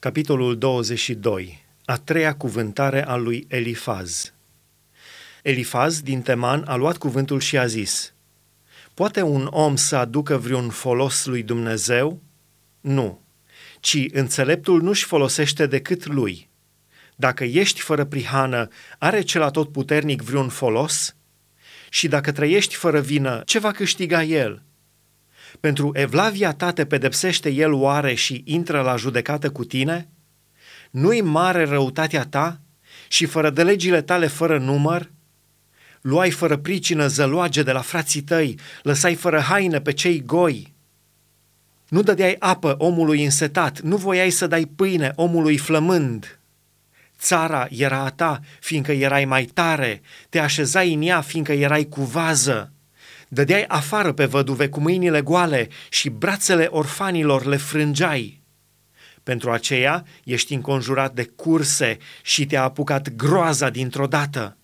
Capitolul 22. A treia cuvântare a lui Elifaz. Elifaz din Teman a luat cuvântul și a zis, Poate un om să aducă vreun folos lui Dumnezeu? Nu, ci înțeleptul nu-și folosește decât lui. Dacă ești fără prihană, are cel atotputernic vreun folos? Și dacă trăiești fără vină, ce va câștiga el? Pentru evlavia ta te pedepsește el oare și intră la judecată cu tine? Nu-i mare răutatea ta și fără de legile tale fără număr? Luai fără pricină zăloage de la frații tăi, lăsai fără haine pe cei goi. Nu dădeai apă omului însetat, nu voiai să dai pâine omului flămând. Țara era a ta, fiindcă erai mai tare, te așezai în ea, fiindcă erai cu vază. Dădeai afară pe văduve cu mâinile goale și brațele orfanilor le frângeai. Pentru aceea ești înconjurat de curse și te-a apucat groaza dintr-o dată.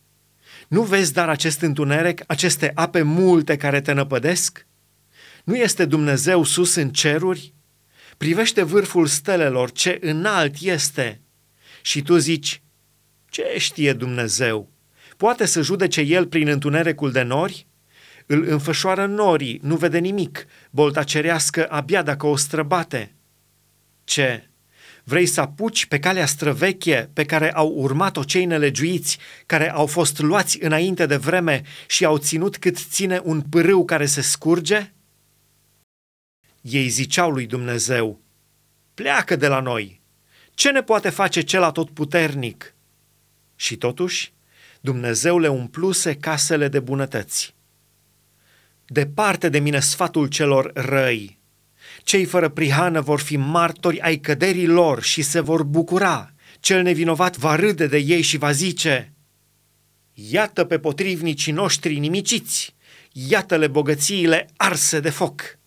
Nu vezi dar acest întuneric, aceste ape multe care te năpădesc? Nu este Dumnezeu sus în ceruri? Privește vârful stelelor, ce înalt este. Și tu zici, ce știe Dumnezeu? Poate să judece El prin întunericul de nori? Îl înfășoară norii, nu vede nimic, bolta cerească abia dacă o străbate. Ce? Vrei să apuci pe calea străveche pe care au urmat-o cei nelegiuiți, care au fost luați înainte de vreme și au ținut cât ține un pârâu care se scurge? Ei ziceau lui Dumnezeu, pleacă de la noi, ce ne poate face cel atotputernic? Și totuși, Dumnezeu le umpluse casele de bunătăți. Departe de mine sfatul celor răi. Cei fără prihană vor fi martori ai căderii lor și se vor bucura. Cel nevinovat va râde de ei și va zice, Iată pe potrivnicii noștri nimiciți, iată-le bogățiile arse de foc.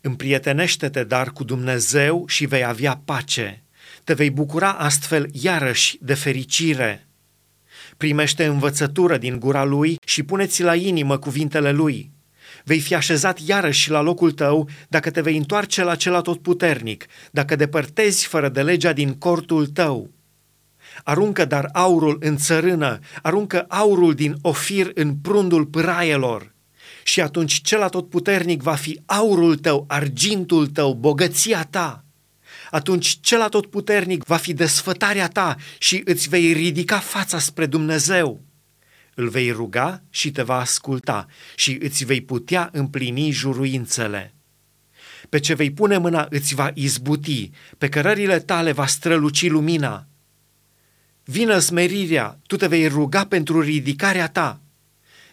Împrietenește-te dar cu Dumnezeu și vei avea pace. Te vei bucura astfel iarăși de fericire. Primește învățătură din gura lui și puneți la inimă cuvintele lui. Vei fi așezat iarăși la locul tău dacă te vei întoarce la cel atotputernic, dacă depărtezi fără de legea din cortul tău. Aruncă dar aurul în țărână, aruncă aurul din ofir în prundul pâraielor. Și atunci cel atotputernic va fi aurul tău, argintul tău, bogăția ta atunci cel atotputernic va fi desfătarea ta și îți vei ridica fața spre Dumnezeu. Îl vei ruga și te va asculta și îți vei putea împlini juruințele. Pe ce vei pune mâna îți va izbuti, pe cărările tale va străluci lumina. Vină smerirea, tu te vei ruga pentru ridicarea ta.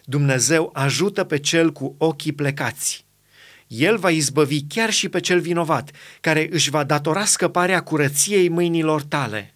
Dumnezeu ajută pe cel cu ochii plecați. El va izbăvi chiar și pe cel vinovat, care își va datora scăparea curăției mâinilor tale.